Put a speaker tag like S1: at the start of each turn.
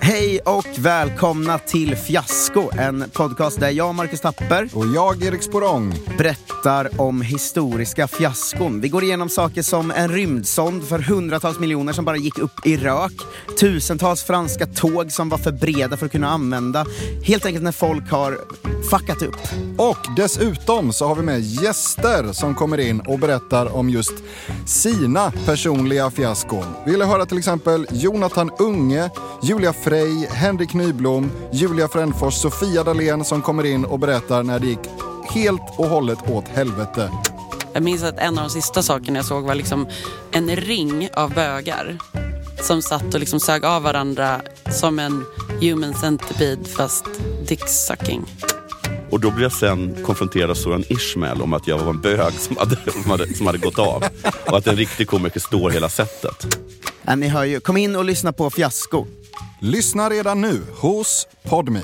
S1: Hej och välkomna till Fiasko, en podcast där jag, Marcus Tapper,
S2: Och jag, Erik Sporrong.
S1: berättar om historiska fiaskon. Vi går igenom saker som en rymdsond för hundratals miljoner som bara gick upp i rök, tusentals franska tåg som var för breda för att kunna använda, helt enkelt när folk har fuckat upp.
S2: Och dessutom så har vi med gäster som kommer in och berättar om just sina personliga fiaskon. Vi vill höra till exempel Jonathan Unge, Julia Frey, Henrik Nyblom, Julia Frändfors, Sofia Dalén som kommer in och berättar när det gick helt och hållet åt helvete.
S3: Jag minns att en av de sista sakerna jag såg var liksom en ring av bögar som satt och liksom sög av varandra som en human centipede fast dick sucking.
S4: Och då blev jag sen konfronterad av Soran Ismail om att jag var en bög som hade, som hade, som hade gått av. Och att en riktig komiker står hela sättet.
S1: Ja, ni hör ju, kom in och lyssna på Fiasko.
S2: Lyssna redan nu hos Podme.